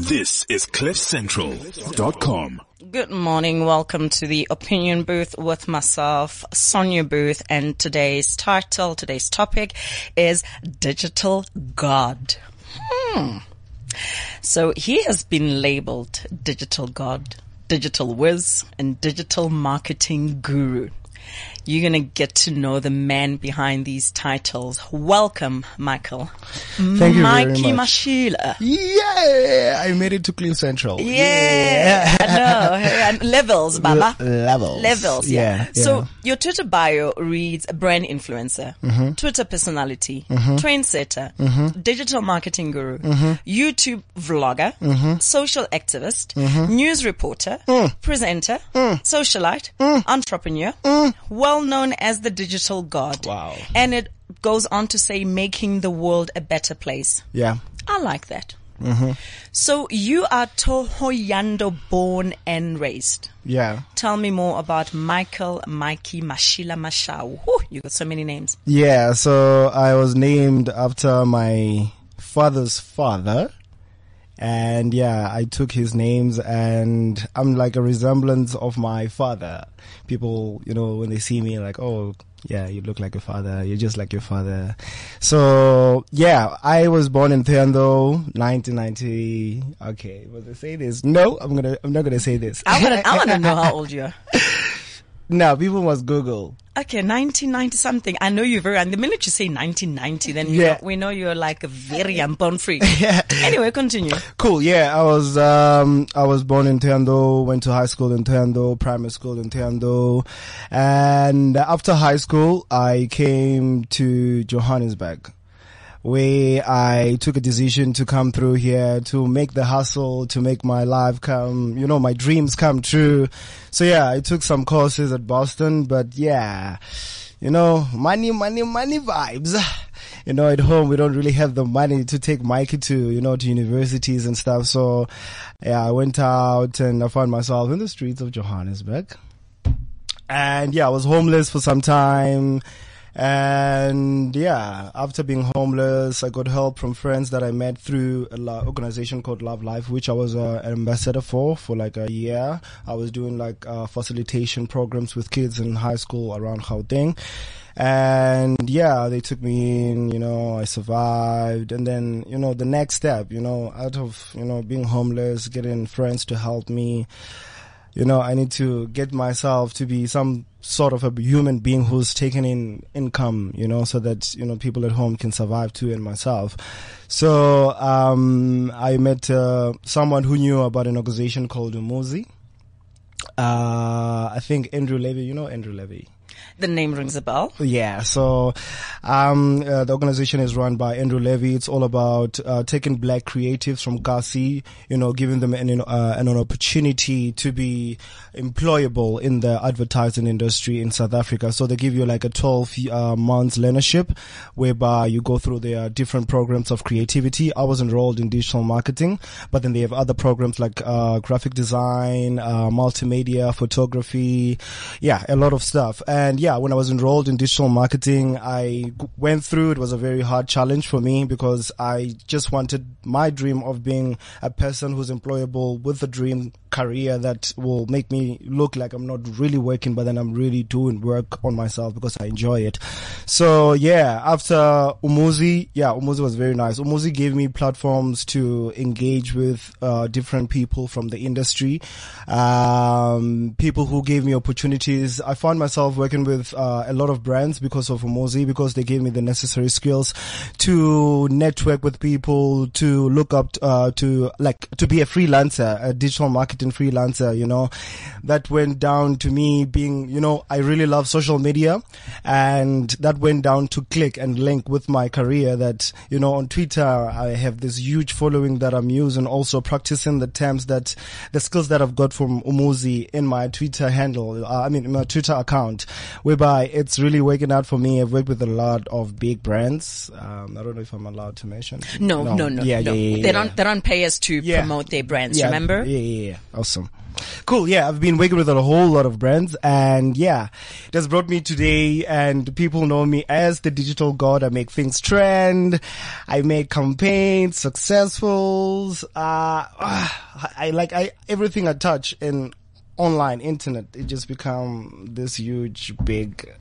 This is CliffCentral.com. Good morning. Welcome to the opinion booth with myself, Sonia Booth, and today's title, today's topic is Digital God. Hmm. So he has been labeled Digital God, Digital Whiz, and Digital Marketing Guru. You're going to get to know the man behind these titles. Welcome, Michael. Thank you very Mikey much. Mashila. Yeah, I made it to Cliff Central. Yeah, I know. Levels, Baba. Levels. Levels, yeah. Yeah, yeah. So your Twitter bio reads brand influencer, Mm-hmm. Twitter personality, trendsetter, digital marketing guru, Mm-hmm. YouTube vlogger, social activist, Mm-hmm. news reporter, Mm. presenter, socialite, entrepreneur, well known as the digital god. Wow. And it goes on to say making the world a better place. Yeah. I like that. Mm-hmm. So you are Thohoyandou born and raised. Yeah. Tell me more about Michael Mikey Mashila Mashau. Whew, you got so many names. Yeah. So I was named after my father's father. And yeah, I took his names and I'm like a resemblance of my father. People, you know, when they see me like, oh, yeah, you look like your father. You're just like your father. So yeah, I was born in Theando, 1990. Okay, was I say this? No, I'm gonna, I'm not gonna say this. I want to I want to know how old you are. no, people must Google. Okay, 1990 something. I know you're very, and the minute you say 1990, then you Yeah. know, we know you're like a very unborn freak. yeah. Anyway, continue. Cool. Yeah, I was um I was born in Teando, went to high school in Teando, primary school in Teando, and after high school I came to Johannesburg. Where I took a decision to come through here to make the hustle, to make my life come, you know, my dreams come true. So yeah, I took some courses at Boston, but yeah, you know, money, money, money vibes. You know, at home we don't really have the money to take Mikey to, you know, to universities and stuff. So, yeah, I went out and I found myself in the streets of Johannesburg. And yeah, I was homeless for some time. And yeah, after being homeless, I got help from friends that I met through a lo- organization called Love Life, which I was uh, an ambassador for for like a year. I was doing like uh, facilitation programs with kids in high school around Gauteng. And yeah, they took me in, you know, I survived. And then, you know, the next step, you know, out of, you know, being homeless, getting friends to help me, you know, I need to get myself to be some sort of a human being who's taking in income, you know, so that, you know, people at home can survive too and myself. So, um, I met, uh, someone who knew about an organization called Umuzi. Uh, I think Andrew Levy, you know Andrew Levy. The name rings a bell. Yeah, so um, uh, the organization is run by Andrew Levy. It's all about uh, taking black creatives from Gasi, you know, giving them an, uh, an opportunity to be employable in the advertising industry in South Africa. So they give you like a 12 uh, months learnership whereby you go through their different programs of creativity. I was enrolled in digital marketing, but then they have other programs like uh, graphic design, uh, multimedia, photography, yeah, a lot of stuff. And yeah, when I was enrolled in digital marketing, I went through. It was a very hard challenge for me because I just wanted my dream of being a person who's employable with a dream career that will make me look like I'm not really working, but then I'm really doing work on myself because I enjoy it. So yeah, after Umuzi, yeah, Umuzi was very nice. Umuzi gave me platforms to engage with uh, different people from the industry, um, people who gave me opportunities. I found myself working with uh, a lot of brands because of Umuzi because they gave me the necessary skills to network with people, to look up uh, to like to be a freelancer, a digital marketing freelancer. You know, that went down to me being, you know, I really love social media, and that went down to click and link with my career. That you know, on Twitter, I have this huge following that I'm using, also practicing the terms that the skills that I've got from Umuzi in my Twitter handle. Uh, I mean, my Twitter account, whereby it's really working out for me. I've worked with a lot of big brands. Um, I don't know if I'm allowed to mention. No, no, no, Yeah, no. yeah, yeah, they don't. They don't pay us to promote their brands. Remember? Yeah, yeah, yeah. Awesome. Cool. Yeah, I've been working with a whole lot of brands, and yeah, it has brought me today. And people know me as the digital god. I make things trend. I make campaigns, successfuls. Uh, I like I everything I touch in online internet. It just become this huge, big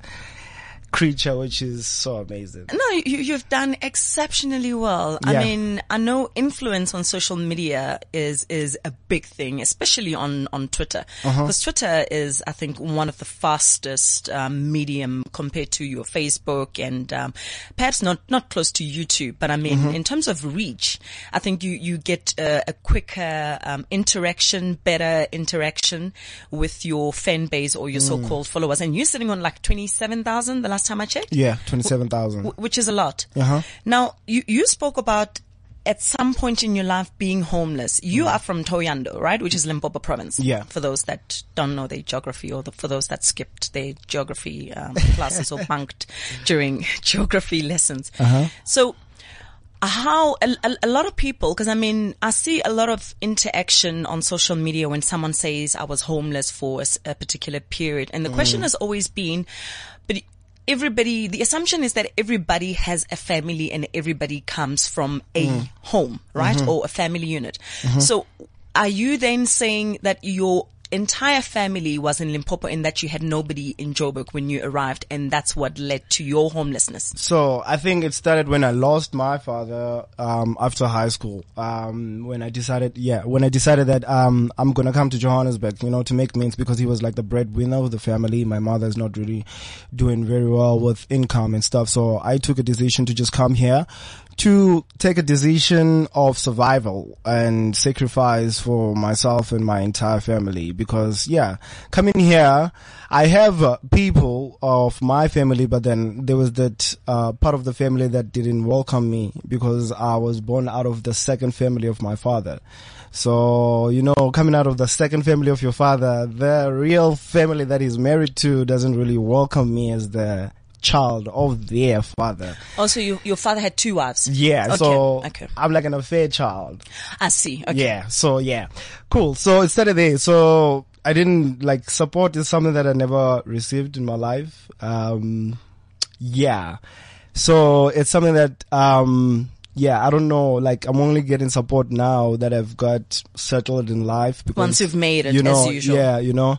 creature, which is so amazing. No, you, you've done exceptionally well. I mean, I know influence on social media is is a big thing, especially on on Twitter, Uh-huh. because Twitter is, I think, one of the fastest um, medium compared to your Facebook and um, perhaps not not close to YouTube. But I mean, Mm-hmm. in terms of reach, I think you you get a, a quicker um, interaction, better interaction with your fan base or your Mm. so-called followers. And you're sitting on like twenty seven thousand the last time I checked Yeah, twenty-seven thousand. wh- which is a lot. Uh-huh. Now, you, you spoke about at some point in your life being homeless. You are from Thohoyandou, right? Which is Limpopo province. Mm. Yeah. For those that don't know their geography or the, for those that skipped their geography um, classes or bunked during geography lessons. Uh-huh. So, how a, a, a lot of people because i mean i see a lot of interaction on social media when someone says i was homeless for a particular period and the question has always been everybody the assumption is that everybody has a family and everybody comes from a mm. home right? Mm-hmm. Or a family unit. Mm-hmm. So are you then saying that your entire family was in Limpopo and that you had nobody in Joburg when you arrived and that's what led to your homelessness So I think it started when I lost my father um, after high school. Um, when I decided, yeah, when I decided that um, I'm gonna come to Johannesburg, you know, to make means because he was like the breadwinner of the family. My mother's not really doing very well with income and stuff. So I took a decision to just come here to take a decision of survival and sacrifice for myself and my entire family because yeah coming here i have uh, people of my family but then there was that uh, part of the family that didn't welcome me because i was born out of the second family of my father. So you know coming out of the second family of your father the real family that he's married to doesn't really welcome me as the child of their father Also, you, your father had two wives. yeah, Okay, so okay. I'm like an affair child. I see. Okay. Yeah, so yeah, cool. So it started there. So I didn't like support is something that I never received in my life. Um, yeah, so it's something that um, yeah, I don't know. Like I'm only getting support now that I've got settled in life. Because, Once you've made it, you know, as usual. yeah, you know.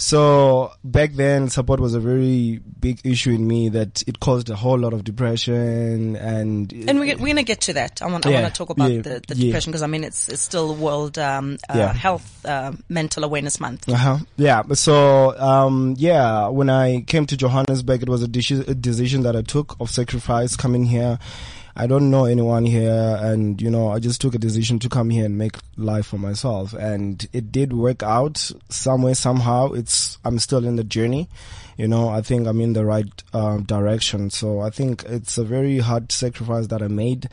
So back then, support was a very big issue in me that it caused a whole lot of depression and And we're, we're going to get to that. I want, I want to talk about yeah, the, the yeah. depression because I mean, it's, it's still World, um, uh, Yeah. Health, uh, Mental Awareness Month. Uh-huh. Yeah. So, um, yeah, when I came to Johannesburg, it was a, a decision that I took of sacrifice coming here. I don't know anyone here and, you know, I just took a decision to come here and make life for myself and it did work out some way, somehow. It's, I'm still in the journey. You know, I think I'm in the right, um, direction. So I think it's a very hard sacrifice that I made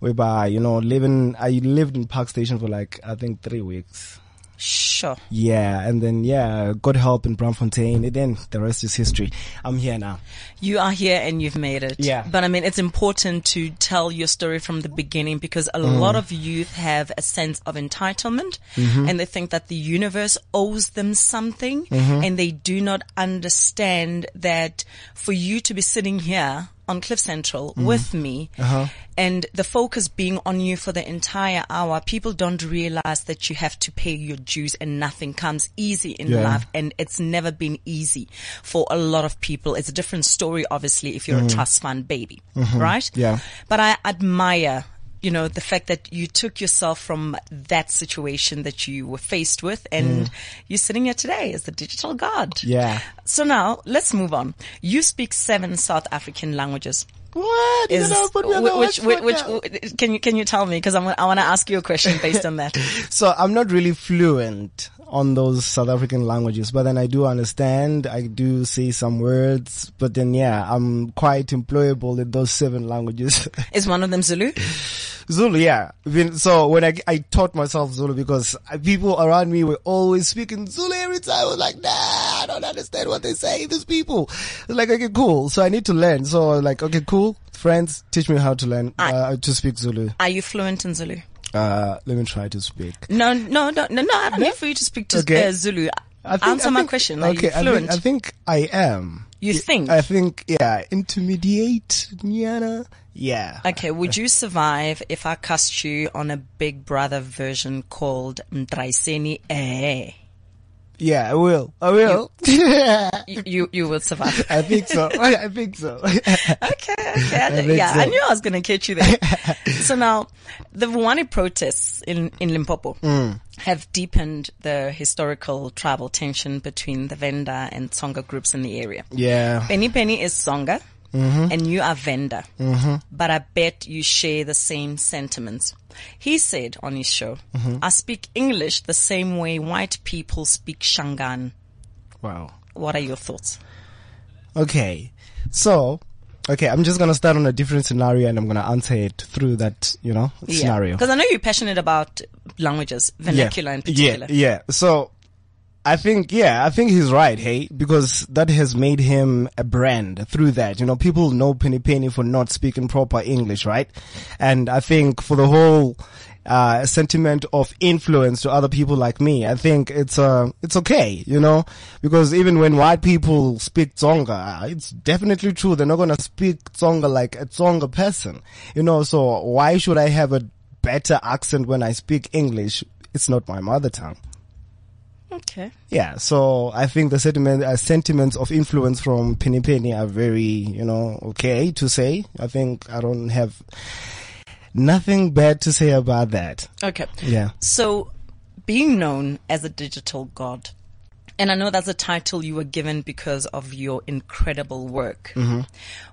whereby, you know, living, I lived in Park Station for like, I think three weeks. Sure. Yeah, and then yeah, God help in Braamfontein, and then the rest is history. I'm here now. You are here and you've made it. Yeah. But I mean, it's important to tell your story from the beginning because a Mm. lot of youth have a sense of entitlement Mm-hmm. and they think that the universe owes them something Mm-hmm. and they do not understand that for you to be sitting here on Cliff Central Mm. with me Uh-huh. and the focus being on you for the entire hour, people don't realize that you have to pay your dues and nothing comes easy in Yeah. life and it's never been easy for a lot of people. It's a different story, obviously, if you're a trust fund baby, right? Mm-hmm. Yeah. But I admire, you know, the fact that you took yourself from that situation that you were faced with and you're sitting here today as the digital god. Mm. Yeah. So now let's move on. You speak seven South African languages. What? Is gonna put me on the wh- which, which, which, can you can you tell me because I want I want to ask you a question based on that. So I'm not really fluent on those South African languages, but then I do understand. I do say some words, but then yeah, I'm quite employable in those seven languages. Is one of them Zulu? Zulu, yeah. So when I, I taught myself Zulu because people around me were always speaking Zulu every time. I was like, nah, I don't understand what they say, these people. Like, okay, cool. So I need to learn. So like, okay, cool. Friends, teach me how to learn, I- uh, to speak Zulu. Are you fluent in Zulu? Uh, let me try to speak. No, no, no, no, no. I don't need for you to speak to Okay. uh, Zulu. I think- Answer I my question. Are okay, you fluent? I think, I think I am. You Yeah, think? I think, yeah, intermediate, Niana. Yeah. Okay, would you survive if I cast you on a Big Brother version called Mzansi Eh? Yeah, I will. I will. You, you, you will survive. I think so. I think so. Okay, okay. I, yeah, I knew I was going to catch you there. so now, the Vuwani protests in, in Limpopo Mm. Have deepened the historical tribal tension between the Venda and Tsonga groups in the area. yeah. Penny Penny is Tsonga Mm-hmm. and you are Venda. But I bet you share the same sentiments. He said on his show, Mm-hmm. I speak English the same way white people speak Shangaan. Wow. What are your thoughts? Okay. So, okay, I'm just gonna start on a different scenario and I'm gonna answer it through that, you know, scenario. Because I know you're passionate about languages, vernacular in particular. Yeah, yeah. So I think, yeah, I think he's right, hey, because that has made him a brand through that. You know, people know Penny Penny for not speaking proper English, right? And I think for the whole, uh, sentiment of influence to other people like me, I think it's, uh, it's okay, you know, because even when white people speak Tsonga, uh, it's definitely true. They're not going to speak Tsonga like a Tsonga person, you know, so why should I have a better accent when I speak English? It's not my mother tongue. Okay. Yeah, so I think the sentiment, uh, sentiments of influence from Penny Penny are very, you know, okay to say. I think I don't have nothing bad to say about that. Okay. Yeah. So, being known as a digital god, and I know that's a title you were given because of your incredible work, Mm-hmm.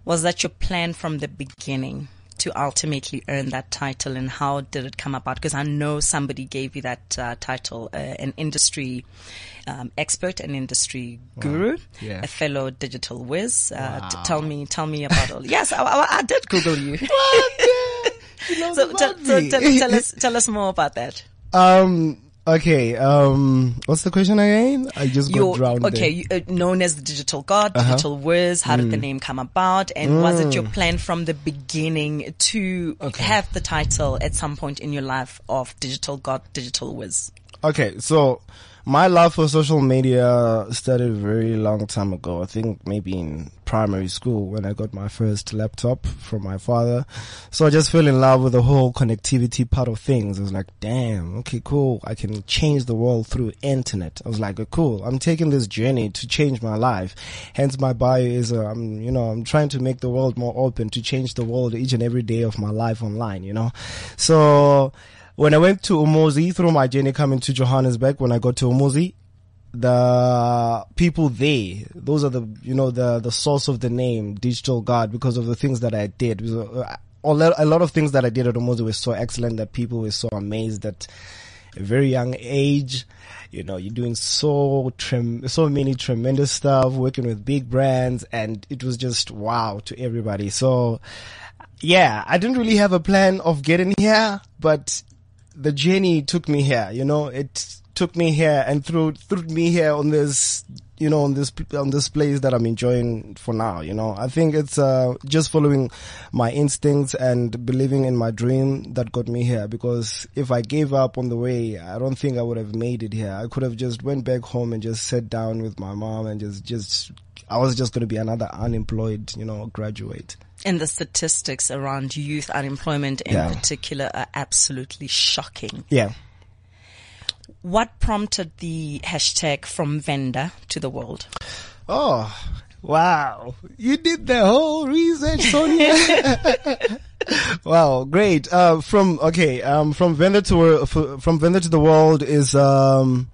was that your plan from the beginning to ultimately earn that title, and how did it come about? Because I know somebody gave you that uh, title, uh, an industry um, expert, an industry guru, Yeah. a fellow digital whiz. Uh, t- tell me, tell me about all. Yes, I, I, I did Google you. So, tell, so tell, tell us, tell us more about that. Um, okay, um, what's the question again? I just got You're, drowned okay, you, uh, known as the digital god, digital whiz. How did the name come about? And was it your plan from the beginning to have the title at some point in your life of digital god, digital whiz? Okay, so my love for social media started a very long time ago. I think maybe in primary school when I got my first laptop from my father. So I just fell in love with the whole connectivity part of things. I was like, damn, okay, cool. I can change the world through internet. I was like, cool. I'm taking this journey to change my life. Hence my bio is, uh, I'm, you know, I'm trying to make the world more open to change the world each and every day of my life online, you know. So when I went to Umuzi through my journey coming to Johannesburg, when I got to Umuzi, the people there, those are the, you know, the, the source of the name, Digital God, because of the things that I did. Uh, A lot, of things that I did at Umuzi were so excellent that people were so amazed at a very young age. You know, you're doing so trem- so many tremendous stuff, working with big brands, and it was just wow to everybody. So, yeah, I didn't really have a plan of getting here, but the journey took me here. You know, it took me here and threw threw me here on this, you know, on this on this place that I'm enjoying for now. You know, I think it's uh, just following my instincts and believing in my dream that got me here. Because if I gave up on the way, I don't think I would have made it here. I could have just went back home and just sat down with my mom and just just. I was just going to be another unemployed, you know, graduate. And the statistics around youth unemployment in Yeah. particular are absolutely shocking. Yeah. What prompted the hashtag from Venda to the world? Oh, wow. You did the whole research, Sonia. wow, great. Uh, from, okay, um, from Venda to, uh, from Venda to the world is, um,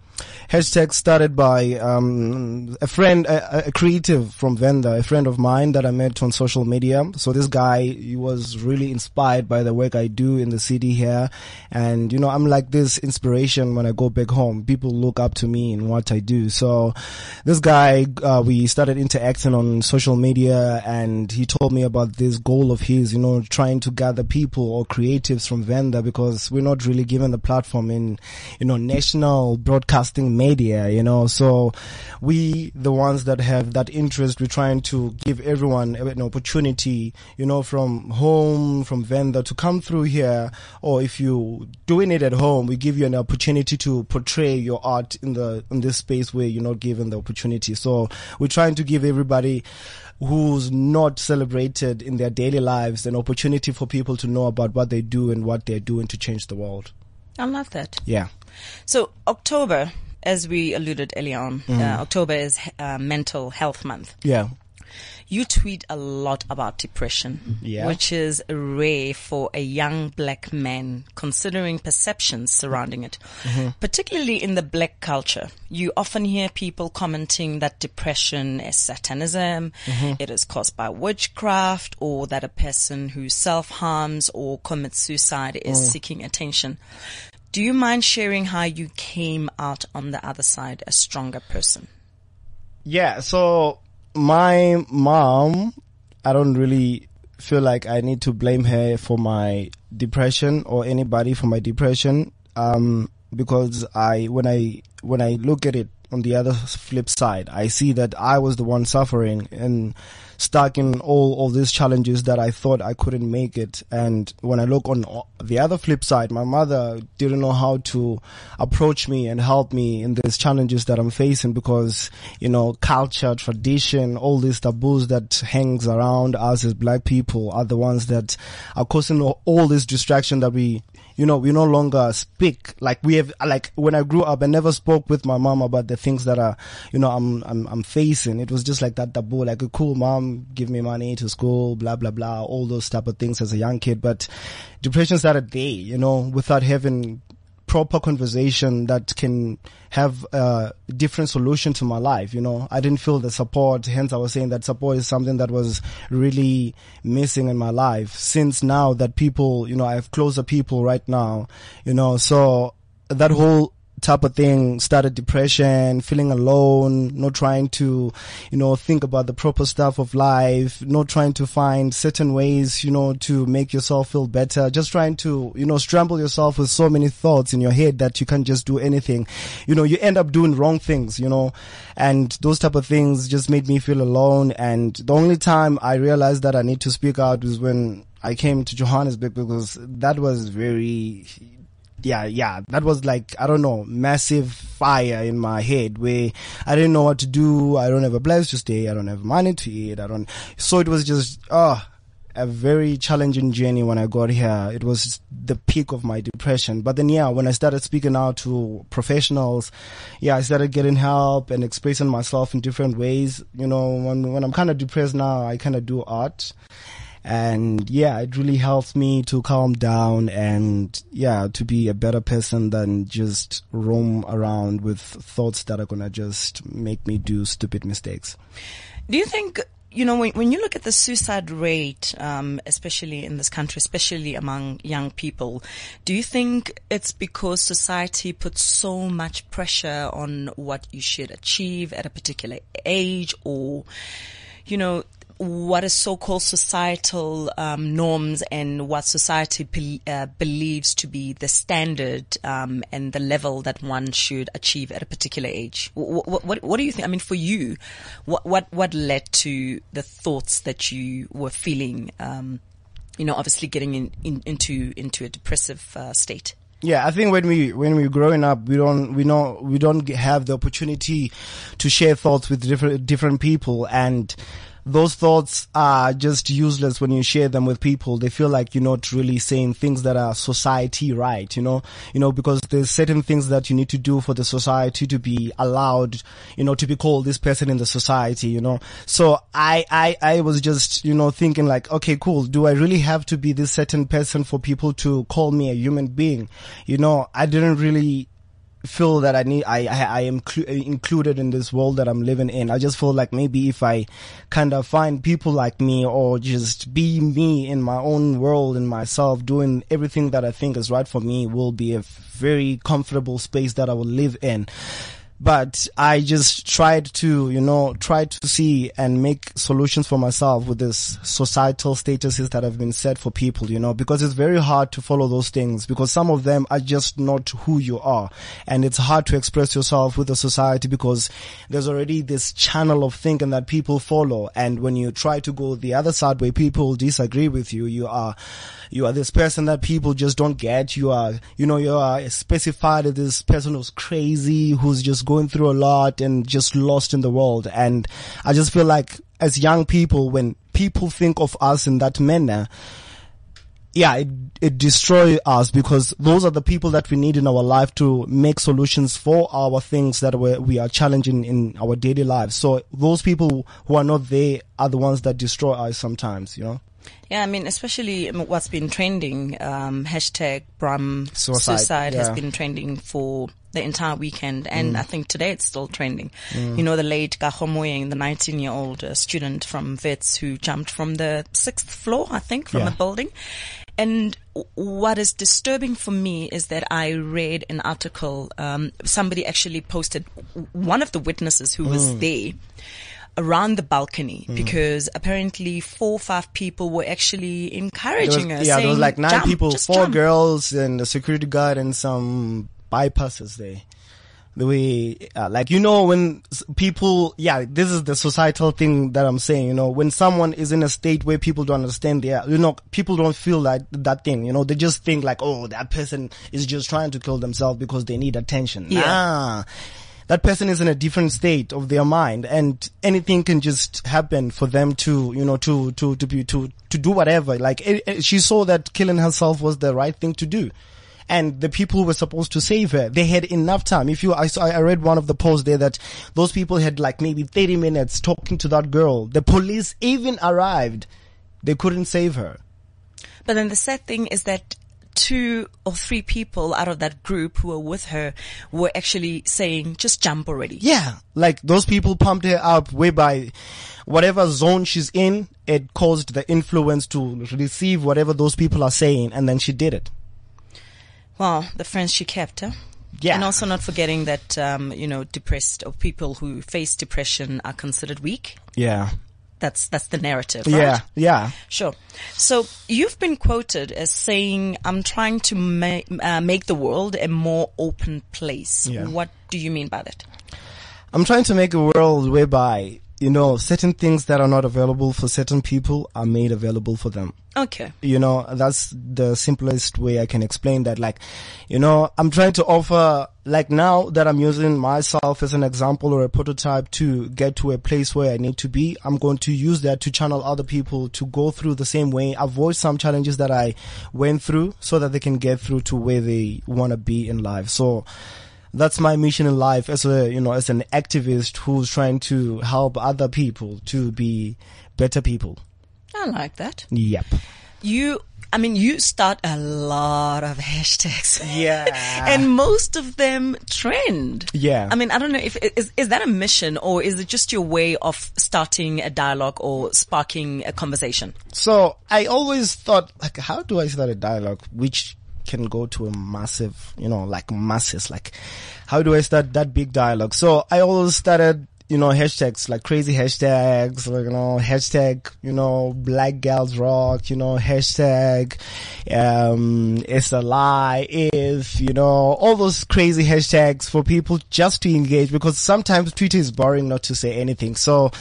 hashtag started by, um, a friend, a, a creative from Venda, a friend of mine that I met on social media. So this guy, he was really inspired by the work I do in the city here. And, you know, I'm like this inspiration when I go back home. People look up to me in what I do. So this guy, uh, we started interacting on social media and he told me about this goal of his, you know, trying to gather people or creatives from Venda because we're not really given the platform in, you know, national broadcasting media, you know. So we, the ones that have that interest, we're trying to give everyone an opportunity, you know, from home, from Venda to come through here. Or if you're doing it at home, we give you an opportunity to portray your art in the, in this space where you're not given the opportunity. So we're trying to give everybody who's not celebrated in their daily lives an opportunity for people to know about what they do and what they're doing to change the world. I love that. Yeah. So October, as we alluded earlier on, uh, October is uh, Mental Health Month. Yeah. You tweet a lot about depression, Yeah. which is rare for a young black man considering perceptions surrounding it. Particularly in the black culture, you often hear people commenting that depression is satanism, it is caused by witchcraft, or that a person who self-harms or commits suicide is seeking attention. Do you mind sharing how you came out on the other side a stronger person? Yeah, so my mom, I don't really feel like I need to blame her for my depression or anybody for my depression. Um, because I, when I, when I look at it on the other flip side, I see that I was the one suffering and stuck in all of these challenges that I thought I couldn't make it. And when I look on the other flip side, my mother didn't know how to approach me and help me in these challenges that I'm facing because, you know, culture, tradition, all these taboos that hangs around us as black people are the ones that are causing all this distraction that we you know, we no longer speak like we have, like when I grew up, I never spoke with my mom about the things that are, you know, I'm, I'm, I'm facing. It was just like that taboo, like a cool mom, give me money to school, blah, blah, blah, all those type of things as a young kid. But depression started there, you know, without having proper conversation that can have a different solution to my life. You know, I didn't feel the support. Hence, I was saying that support is something that was really missing in my life since now that people, you know, I have closer people right now, you know, so that whole type of thing started depression, feeling alone, not trying to, you know, think about the proper stuff of life, not trying to find certain ways, you know, to make yourself feel better, just trying to, you know, scramble yourself with so many thoughts in your head that you can't just do anything. You know, you end up doing wrong things, you know, and those type of things just made me feel alone. And the only time I realized that I need to speak out was when I came to Johannesburg because that was very yeah, yeah, that was like, I don't know, massive fire in my head where I didn't know what to do. I don't have a place to stay. I don't have money to eat. I don't, so it was just, oh, a very challenging journey when I got here. It was the peak of my depression. But then, yeah, when I started speaking out to professionals, yeah, I started getting help and expressing myself in different ways. You know, when, when I'm kind of depressed now, I kind of do art and yeah, it really helps me to calm down and yeah, to be a better person than just roam around with thoughts that are gonna just make me do stupid mistakes. Do you think, you know, when, when you look at the suicide rate, um, especially in this country, especially among young people, do you think it's because society puts so much pressure on what you should achieve at a particular age or, you know, what is so-called societal um, norms and what society be, uh, believes to be the standard um, and the level that one should achieve at a particular age. What, what, what, do you think? I mean, for you, what what what led to the thoughts that you were feeling? Um, you know, obviously getting in, in, into into a depressive uh, state. Yeah, I think when we when we're growing up, we don't we know we don't have the opportunity to share thoughts with different different people and those thoughts are just useless when you share them with people. They feel like you're not really saying things that are society right, you know, you know, because there's certain things that you need to do for the society to be allowed, you know, to be called this person in the society, you know. So I, I, I was just, you know, thinking like, okay, cool. Do I really have to be this certain person for people to call me a human being? You know, I didn't really feel that I need, I, I, I am clu- included in this world that I'm living in. I just feel like maybe if I kind of find people like me or just be me in my own world and myself doing everything that I think is right for me will be a very comfortable space that I will live in. But I just tried to, you know, try to see and make solutions for myself with this societal statuses that have been set for people, you know, because it's very hard to follow those things because some of them are just not who you are. And it's hard to express yourself with the society because there's already this channel of thinking that people follow. And when you try to go the other side where people disagree with you, you are, you are this person that people just don't get. You are, you know, you are specified as this person who's crazy, who's just going through a lot and just lost in the world. And I just feel like as young people, when people think of us in that manner, yeah, it, it destroys us because those are the people that we need in our life to make solutions for our things that we, we are challenging in our daily lives. So those people who are not there are the ones that destroy us sometimes, you know? Yeah, I mean, especially what's been trending, um, hashtag Braam Suicide, suicide, has yeah. been trending for the entire weekend. And Mm. I think today it's still trending. You know, the late Kahomoyeng, the 19 year old uh, student from Wits who jumped from the sixth floor, I think, from Yeah. a building. And what is disturbing for me is that I read an article, um, somebody actually posted one of the witnesses who was Mm. there around the balcony because apparently four or five people were actually There was, encouraging her. yeah, there was like nine people, four jump." girls and a security guard and some bypassers there. The way, uh, like, you know, when people, yeah, this is the societal thing that I'm saying, you know, when someone is in a state where people don't understand their, you know, people don't feel like that thing, you know, they just think like, oh, that person is just trying to kill themselves because they need attention. Yeah. Nah that person is in a different state of their mind and anything can just happen for them to, you know, to, to, to be, to, to do whatever. Like it, it- she saw that killing herself was the right thing to do. And the people who were supposed to save her, they had enough time. If you, I saw, I read one of the posts there that those people had like maybe 30 minutes talking to that girl. The police even arrived. They couldn't save her. But then the sad thing is that two or three people out of that group who were with her were actually saying, just jump already. Yeah, like those people pumped her up whereby whatever zone she's in, it caused the influence to receive whatever those people are saying and then she did it. Well, the friends she kept, huh? Yeah. And also not forgetting that, um, you know, depressed or people who face depression are considered weak. Yeah. That's, that's the narrative, right? Yeah. Yeah. Sure. So you've been quoted as saying, I'm trying to ma- uh, make the world a more open place. Yeah. What do you mean by that? I'm trying to make a world whereby, you know, certain things that are not available for certain people are made available for them. Okay. you know that's the simplest way i can explain that like you know i'm trying to offer like now that i'm using myself as an example or a prototype to get to a place where i need to be i'm going to use that to channel other people to go through the same way avoid some challenges that i went through so that they can get through to where they want to be in life so that's my mission in life as a you know as an activist who's trying to help other people to be better people I like that. yep You, I mean, you start a lot of hashtags. Yeah. and most of them trend. Yeah. I mean, I don't know if, is, is that a mission or is it just your way of starting a dialogue or sparking a conversation? So I always thought, like, how do I start a dialogue which can go to a massive, you know, like masses? Like, how do I start that big dialogue? So I always started, you know, hashtags, like crazy hashtags, like, you know, hashtag, you know, black girls rock, you know, hashtag, um, it's a lie if, you know, all those crazy hashtags for people just to engage because sometimes Twitter is boring not to say anything. So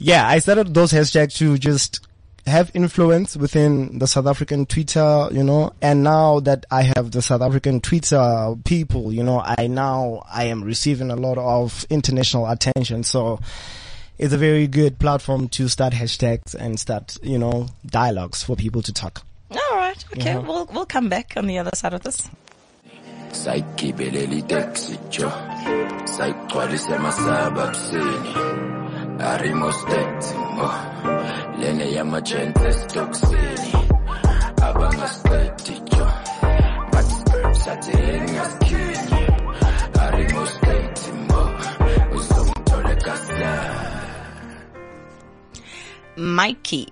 yeah, I started those hashtags to just have influence within the South African Twitter, you know, and now that I have the South African Twitter people, you know, I now, I am receiving a lot of international attention. So it's a very good platform to start hashtags and start, you know, dialogues for people to talk. All right. Okay. We'll, we'll come back on the other side of this. Sayigibeleli iteksi jo sayigcwalise masaba buseni arimostet mo lene yamajenti esitoksini abangasiqedi jo bathi sathi engasikhini arimostet mo uzongithola gasla Mikey,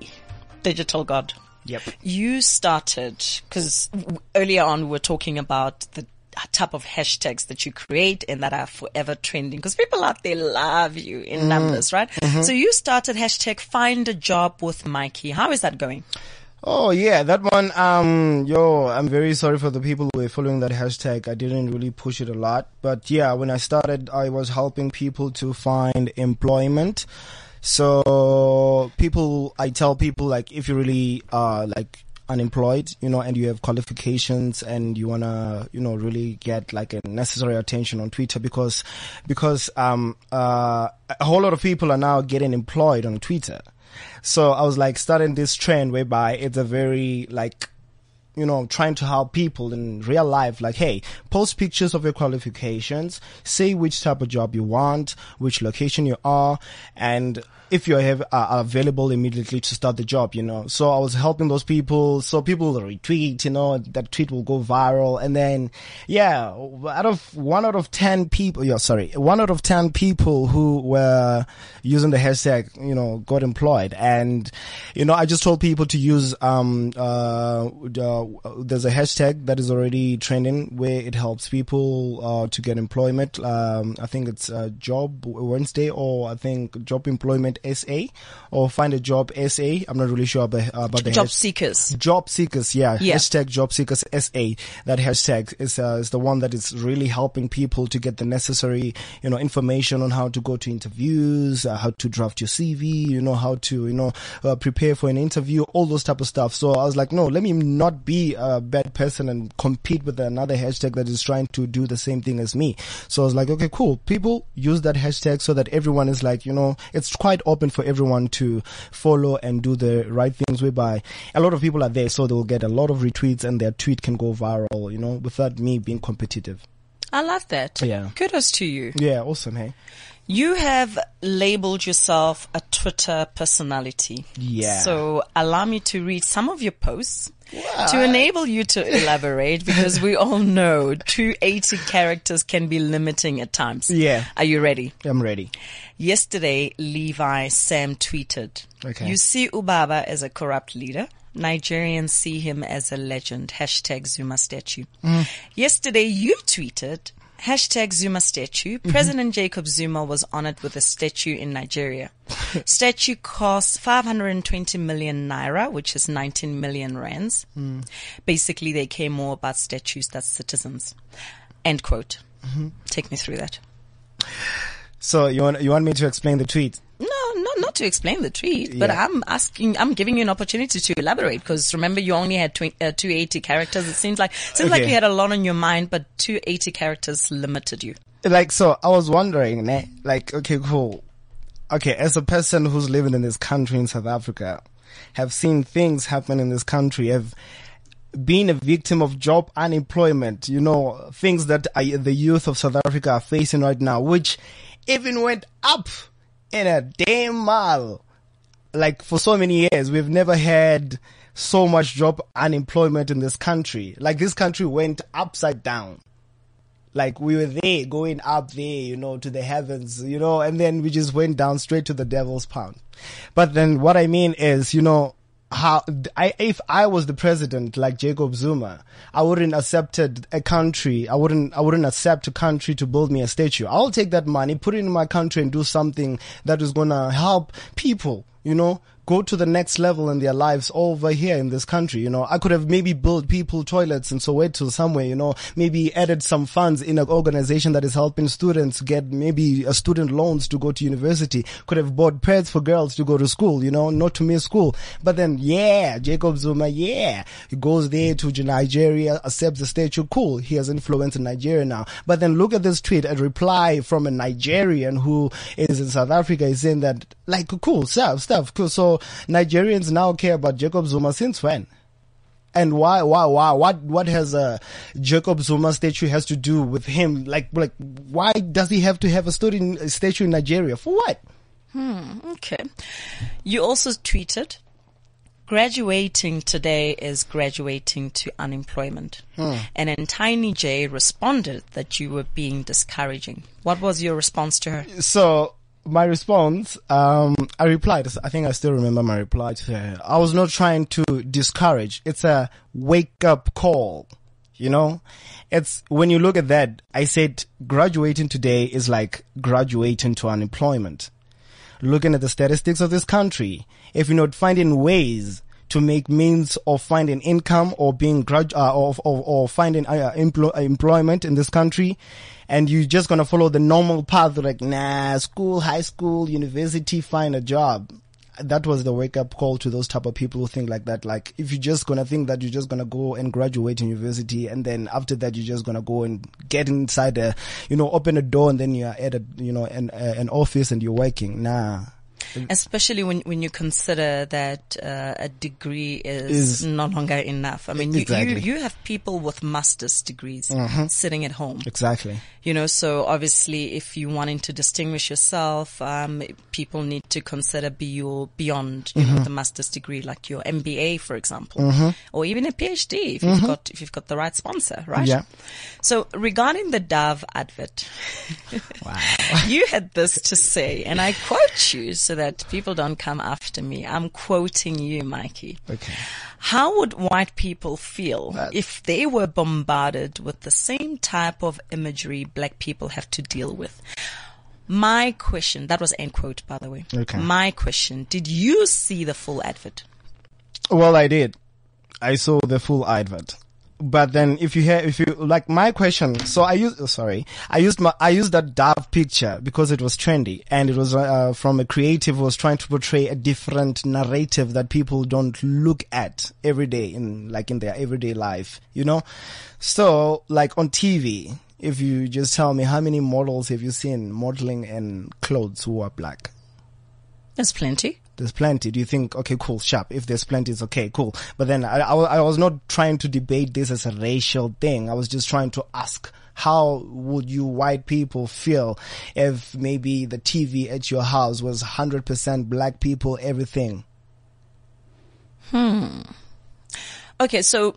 Digital God. Yep. You started, because earlier on we were talking about the type of hashtags that you create and that are forever trending because people out there love you in mm-hmm. numbers, right? Mm-hmm. So you started hashtag find a job with Mikey. How is that going? Oh yeah, that one. Um, yo, I'm very sorry for the people who were following that hashtag. I didn't really push it a lot, but yeah, when I started, I was helping people to find employment. So people, I tell people like, if you really are like unemployed, you know, and you have qualifications and you wanna, you know, really get like a necessary attention on Twitter because, because, um, uh, a whole lot of people are now getting employed on Twitter. So I was like starting this trend whereby it's a very like you know, trying to help people in real life, like, hey, post pictures of your qualifications, say which type of job you want, which location you are, and if you have are available immediately to start the job, you know. So I was helping those people. So people retweet, you know, that tweet will go viral. And then, yeah, out of one out of 10 people, yeah, sorry, one out of 10 people who were using the hashtag, you know, got employed. And, you know, I just told people to use, um, uh, uh there's a hashtag that is already trending where it helps people, uh, to get employment. Um, I think it's, uh, Job Wednesday or I think Job Employment SA or find a job SA. I'm not really sure about, about the Job hash- seekers. Job seekers, yeah. Yeah. Hashtag job seekers SA. That hashtag is, uh, is the one that is really helping people to get the necessary, you know, information on how to go to interviews, uh, how to draft your CV, you know, how to, you know, uh, prepare for an interview, all those type of stuff. So I was like, no, let me not be a bad person and compete with another hashtag that is trying to do the same thing as me. So I was like, okay, cool. People use that hashtag so that everyone is like, you know, it's quite open for everyone to follow and do the right things whereby a lot of people are there so they'll get a lot of retweets and their tweet can go viral, you know, without me being competitive. I love that. Yeah. Kudos to you. Yeah, awesome, hey. You have labeled yourself a Twitter personality. Yeah. So allow me to read some of your posts to enable you to elaborate because we all know 280 characters can be limiting at times. Yeah. Are you ready? I'm ready. Yesterday, Levi Sam tweeted, Okay. You see Ubaba as a corrupt leader. Nigerians see him as a legend. Hashtag Zuma statue. Mm. Yesterday, you tweeted, hashtag Zuma statue. Mm-hmm. President Jacob Zuma was honored with a statue in Nigeria. statue costs 520 million naira, which is 19 million rands. Mm. Basically, they care more about statues than citizens. End quote. Mm-hmm. Take me through that. So you want, you want me to explain the tweet? No, not to explain the tweet, but Yeah. I'm asking, I'm giving you an opportunity to elaborate because remember you only had tw- uh, 280 characters. It seems like seems like you had a lot on your mind, but 280 characters limited you. like so i was wondering like okay cool okay as a person who's living in this country in south africa have seen things happen in this country have been a victim of job unemployment you know things that I, the youth of south africa are facing right now which even went up in a damn mile. Like for so many years we've never had so much job unemployment in this country. Like this country went upside down. Like we were there going up there, you know, to the heavens, you know, and then we just went down straight to the devil's pound. But then what I mean is, you know, how I, if I was the president like Jacob Zuma, I wouldn't accepted a country. I wouldn't, I wouldn't accept a country to build me a statue. I'll take that money, put it in my country and do something that is to help people, you know, go to the next level in their lives over here in this country. You know, I could have maybe built people toilets in Soweto somewhere, you know, maybe added some funds in an organization that is helping students get maybe a student loans to go to university. Could have bought pads for girls to go to school, you know, not to miss school. But then, yeah, Jacob Zuma, yeah, he goes there to Nigeria, accepts the statue. Cool. He has influence in Nigeria now. But then look at this tweet, a reply from a Nigerian who is in South Africa is saying that, like, cool, stuff, stuff, cool. So Nigerians now care about Jacob Zuma since when? And why, why, why, what, what has a Jacob Zuma statue has to do with him? Like, like, why does he have to have a statue, a statue in Nigeria? For what? Hmm, okay. You also tweeted, graduating today is graduating to unemployment. Hmm. And then Tiny J responded that you were being discouraging. What was your response to her? So my response, um, I replied. I think I still remember my reply to her. I was not trying to discourage. It's a wake up call. You know, it's when you look at that, I said graduating today is like graduating to unemployment. Looking at the statistics of this country, if you're not finding ways to make means of finding income or being grad, uh, or, or, or finding uh, emplo- employment in this country, and you're just gonna follow the normal path, like nah, school, high school, university, find a job that was the wake up call to those type of people who think like that. Like, if you're just gonna think that you're just gonna go and graduate in university, and then after that you're just gonna go and get inside a, you know, open a door, and then you're at a, you know, an, an office and you're working. Nah. Especially when when you consider that uh, a degree is, Is- no longer enough. I mean, you, Exactly. you you have people with master's degrees sitting at home. Exactly. You know, so obviously, if you wanting to distinguish yourself, um, people need to consider be your beyond, you Mm-hmm. know, the master's degree, like your MBA, for example, or even a PhD if you've got if you've got the right sponsor, right? Mm-hmm. Yeah. So regarding the Dove advert, wow. you had this to say, and I quote you so that people don't come after me. I'm quoting you, Mikey. Okay. How would white people feel if they were bombarded with the same type of imagery black people have to deal with? My question, that was end quote, by the way. Okay. My question, did you see the full advert? Well, I did. I saw the full advert. But then if you hear, if you, like my question, so I used, oh, sorry, I used my, I used that Dove picture because it was trendy and it was, uh, from a creative who was trying to portray a different narrative that people don't look at every day in, like in their everyday life, you know? So, like on TV, if you just tell me how many models have you seen modeling in clothes who are black? There's plenty. There's plenty. Do you think, okay, cool, sharp. If there's plenty, it's okay, cool. But then I, I, I was not trying to debate this as a racial thing. I was just trying to ask, how would you white people feel if maybe the TV at your house was 100% black people, everything? Hmm. Okay, so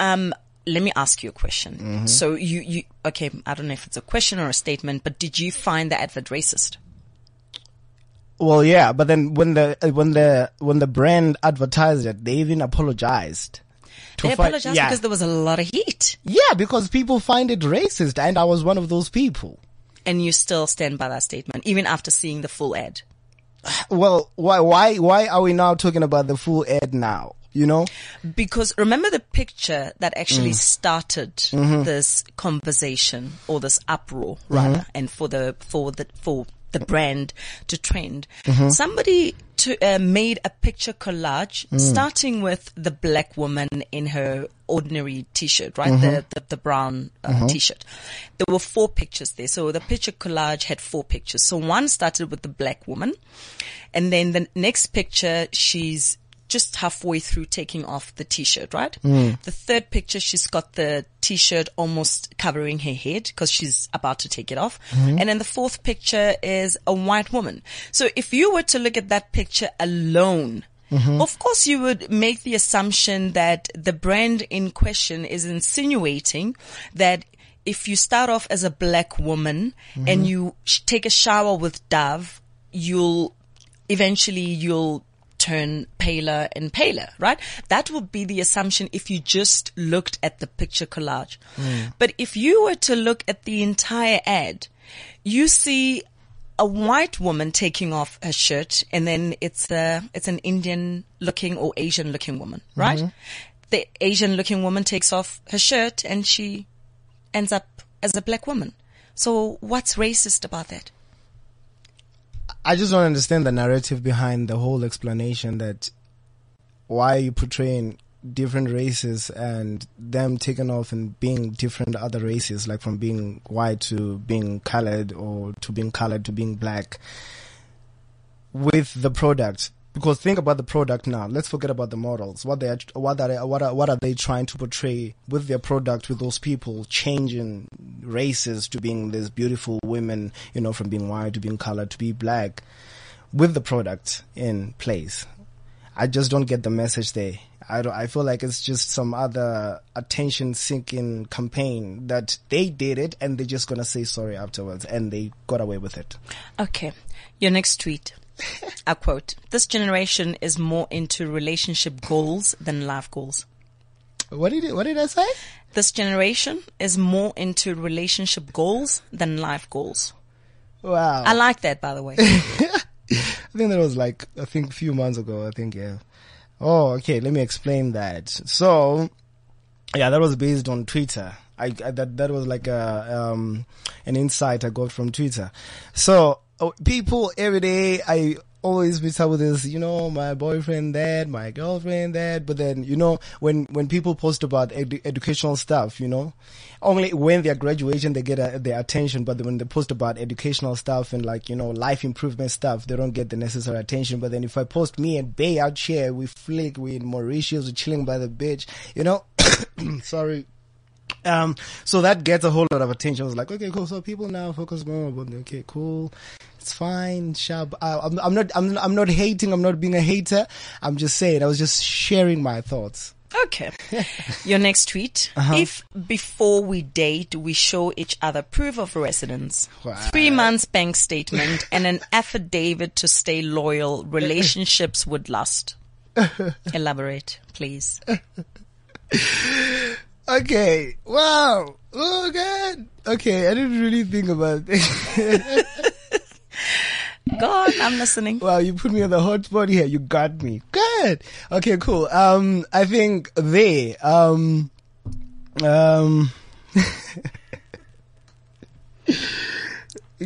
um, let me ask you a question. Mm-hmm. So you, you, okay, I don't know if it's a question or a statement, but did you find the advert racist? Well, yeah, but then when the, uh, when the, when the brand advertised it, they even apologized. They fi- apologized yeah. because there was a lot of heat, yeah, because people find it racist and I was one of those people. and you still stand by that statement even after seeing the full ad. Well, why, why, why are we now talking about the full ad now? You know? Because remember the picture that actually Mm. started Mm-hmm. this conversation or this uproar rather, and for the for the for the brand to trend. Mm-hmm. Somebody to, uh, made a picture collage Mm. starting with the black woman in her ordinary t-shirt, right? Mm-hmm. The, the, the brown uh, t-shirt. There were four pictures there. So the picture collage had four pictures. So one started with the black woman and then the next picture, she's just halfway through taking off the t-shirt, right? Hmm. The third picture, she's got the t-shirt almost covering her head because she's about to take it off. Hmm. And then the fourth picture is a white woman. So if you were to look at that picture alone, mm-hmm. of course you would make the assumption that the brand in question is insinuating that if you start off as a black woman and mm-hmm. you sh- take a shower with Dove, you'll eventually you'll turn paler and paler, right? That would be the assumption if you just looked at the picture collage. Mm. But if you were to look at the entire ad, you see a white woman taking off her shirt and then it's a, it's an Indian looking or Asian looking woman, right? Mm-hmm. The Asian looking woman takes off her shirt and she ends up as a black woman. So what's racist about that? I just don't understand the narrative behind the whole explanation that why are you portraying different races and them taking off and being different other races, like from being white to being colored or to being colored to being black with the product. Because think about the product now. Let's forget about the models. What they are, what are, what are, what are they trying to portray with their product with those people changing races to being these beautiful women, you know, from being white to being colored to be black with the product in place. I just don't get the message there. I don't, I feel like it's just some other attention seeking campaign that they did it and they're just gonna say sorry afterwards and they got away with it. Okay. Your next tweet. I quote, this generation is more into relationship goals than life goals. What did it, what did I say? This generation is more into relationship goals than life goals. Wow. I like that, by the way. I think that was like I think a few months ago. I think yeah. Oh, okay. Let me explain that. So, yeah, that was based on Twitter. I, I that that was like a um an insight I got from Twitter. So oh, people every day I always meet up with this, you know, my boyfriend that, my girlfriend that, but then, you know, when, when people post about edu- educational stuff, you know, only when they're graduating, they get uh their attention, but when they post about educational stuff and like, you know, life improvement stuff, they don't get the necessary attention. But then if I post me and Bay out here, we flick, we in Mauritius, we're chilling by the beach, you know, sorry. Um, so that gets a whole lot of attention. I was like, okay, cool. So people now focus more on, okay, cool. It's fine. Shab. I, I'm, I'm not, I'm, I'm not hating. I'm not being a hater. I'm just saying, I was just sharing my thoughts. Okay. Your next tweet. If before we date, we show each other proof of residence, Wow. three months bank statement, and an affidavit to stay loyal, relationships would last. Elaborate, please. Okay. Wow. Oh, God. Okay. I didn't really think about it. Go on, I'm listening. Wow, you put me on the hot spot here. You got me. Good. Okay, cool. Um, I think they, um, um,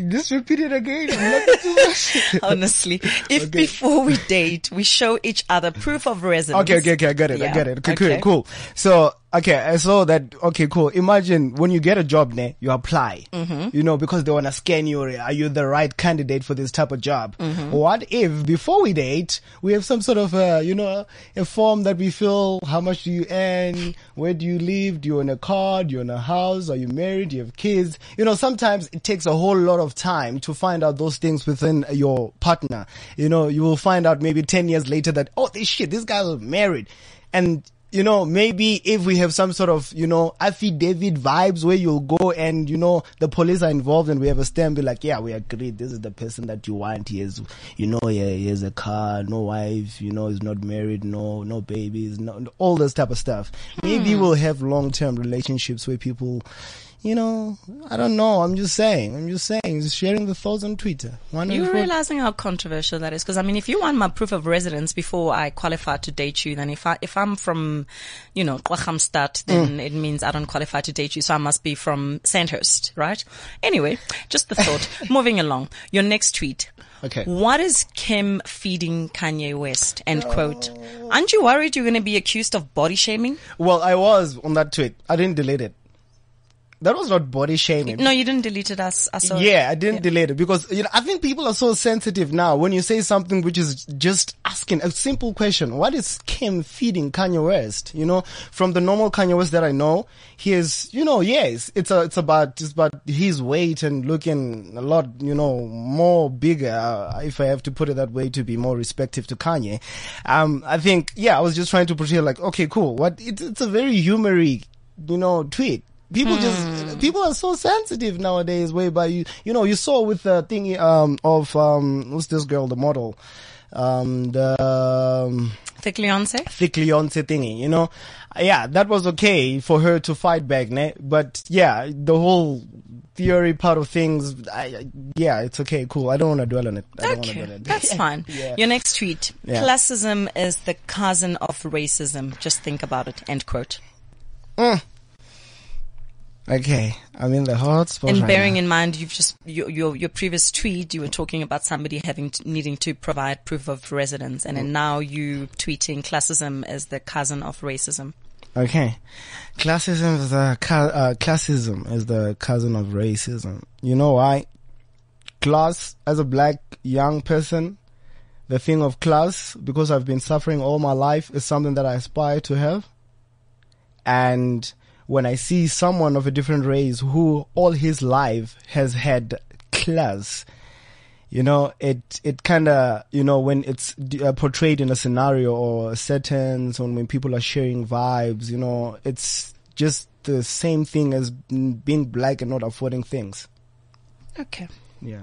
just repeat it again. I'm laughing too much. Honestly, if Okay. before we date, we show each other proof of residence. Okay, okay, okay, I got it, I Yeah, got it. Okay, okay. cool. So, okay, I saw that, okay, cool. Imagine when you get a job, ne, you apply, Mm-hmm. you know, because they want to scan you, are you the right candidate for this type of job? Mm-hmm. What if before we date, we have some sort of, uh, you know, a form that we fill, how much do you earn, where do you live, do you own a car, do you own a house, are you married, do you have kids? You know, sometimes it takes a whole lot of time to find out those things within your partner. You know, you will find out maybe 10 years later that, oh, this shit, this guy was married. And, you know, maybe if we have some sort of, you know, affidavit vibes where you'll go and, you know, the police are involved and we have a stamp, be like, yeah, we agree. This is the person that you want. He has, you know, he, he has a car, no wife, you know, he's not married, no, no babies, no, all this type of stuff. Maybe hmm. we'll have long-term relationships where people, you know, I don't know. I'm just saying. I'm just saying. Just sharing the thoughts on Twitter. One You're realizing how controversial that is? Because I mean, if you want my proof of residence before I qualify to date you, then if I if I'm from, you know, Kwachamstad, mm. then it means I don't qualify to date you. So I must be from Sandhurst, right? Anyway, just the thought. Moving along. Your next tweet. Okay. What is Kim feeding Kanye West? End oh. quote. Aren't you worried you're going to be accused of body shaming? Well, I was on that tweet. I didn't delete it. That was not body shaming. No, you didn't delete it. As I saw. Yeah, I didn't delete it because you know I think people are so sensitive now. When you say something which is just asking a simple question, what is Kim feeding Kanye West? You know, from the normal Kanye West that I know, he is, you know, yes, it's a, it's about it's about his weight and looking a lot, you know, more bigger. Uh, if I have to put it that way, to be more respective to Kanye. Um, I think yeah, I was just trying to portray like, okay, cool. What it's it's a very humory, you know, tweet. People just people are so sensitive nowadays. Whereby you you know you saw with the thing um of um what's this girl the model um the um, Thick Leeyonce? thick Leeyonce thingy you know yeah that was okay for her to fight back ne? but yeah the whole theory part of things I, yeah it's okay cool I don't want to dwell on it I don't Okay, dwell on it that's fine. Yeah. Your next tweet. Yeah. Classism is the cousin of racism. Just think about it. End quote. Okay I'm in the hot spot And right bearing now. in mind, you've just your, your your previous tweet, you were talking about somebody having to, needing to provide proof of residence, and then now you tweeting classism as the cousin of racism. Okay. Classism is the uh, classism is the cousin of racism. You know why? Class as a black young person, the thing of class because I've been suffering all my life is something that I aspire to have. And when I see someone of a different race who all his life has had class, you know, it, it kind of, you know, when it's uh, portrayed in a scenario or a sentence, or when people are sharing vibes, you know, it's just the same thing as being black and not affording things. Okay. Yeah.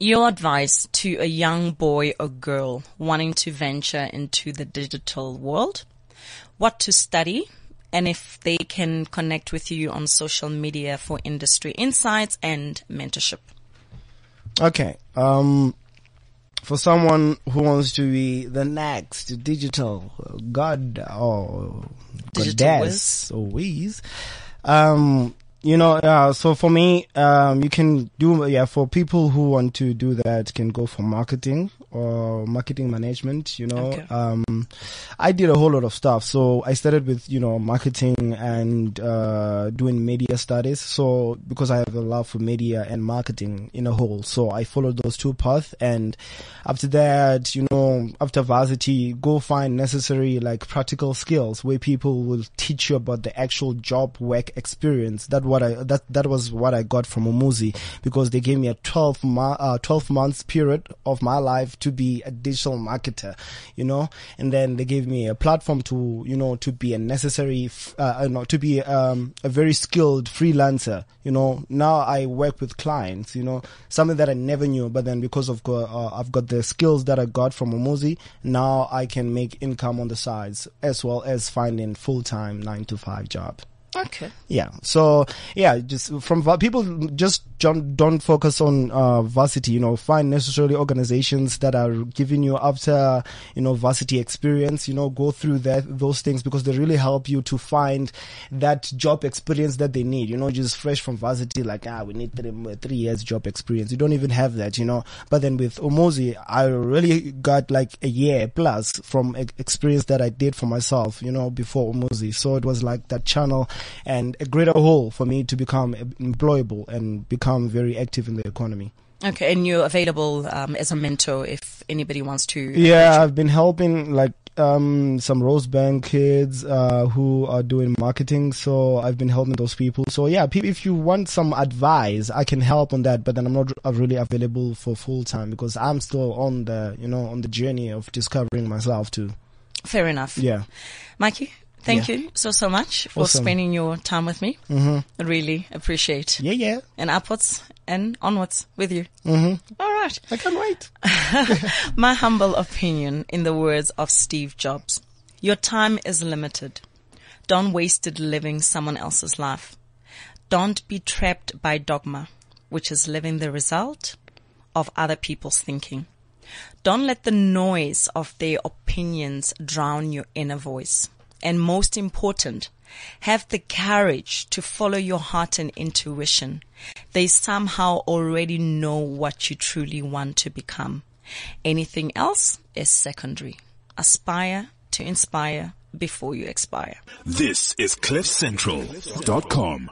Your advice to a young boy or girl wanting to venture into the digital world, what to study, and if they can connect with you on social media for industry insights and mentorship. Okay. Um, for someone who wants to be the next digital god or Digital goddess or whiz, um, you know, uh, so for me, um, you can do, yeah, for people who want to do that, can go for marketing or marketing management, you know. Okay. Um, I did a whole lot of stuff. So I started with, you know, marketing and, uh, doing media studies. So because I have a love for media and marketing in a whole. So I followed those two paths. And after that, you know, after varsity, go find necessary, like practical skills where people will teach you about the actual job work experience. That what I, that, that was what I got from Umuzi because they gave me a 12 mo- uh, 12 months period of my life to be a digital marketer, you know, and then they gave me a platform to, you know, to be a necessary, uh, you know, to be, um, a very skilled freelancer, you know. Now I work with clients, you know, something that I never knew, but then because of, uh, I've got the skills that I got from Umuzi, now I can make income on the sides as well as finding full-time nine to five job. Okay. Yeah. So yeah, just from people just don't, don't focus on uh, varsity. You know, find necessarily organizations that are giving you after you know varsity experience. You know, go through that those things because they really help you to find that job experience that they need. You know, just fresh from varsity, like ah, we need three, three years job experience. You don't even have that. You know, but then with Umuzi, I really got like a year plus from experience that I did for myself. You know, before Umuzi, so it was like that channel and a greater whole for me to become employable and become very active in the economy. Okay. And you're available um, as a mentor if anybody wants to. Yeah, I've been helping like um some Rosebank kids uh who are doing marketing so I've been helping those people so yeah if you want some advice I can help on that but then I'm not really available for full time because I'm still on the you know on the journey of discovering myself too Fair enough. yeah Mikey, thank Yeah. you so, so much for Awesome. spending your time with me. Mm-hmm. I really appreciate yeah yeah And upwards and onwards with you. mm-hmm. All right. I can't wait My humble opinion, in the words of Steve Jobs, your time is limited. Don't waste it living someone else's life. Don't be trapped by dogma, which is living the result of other people's thinking. Don't let the noise of their opinions drown your inner voice. And most important, have the courage to follow your heart and intuition. They somehow already know what you truly want to become. Anything else is secondary. Aspire to inspire before you expire. This is CliffCentral.com.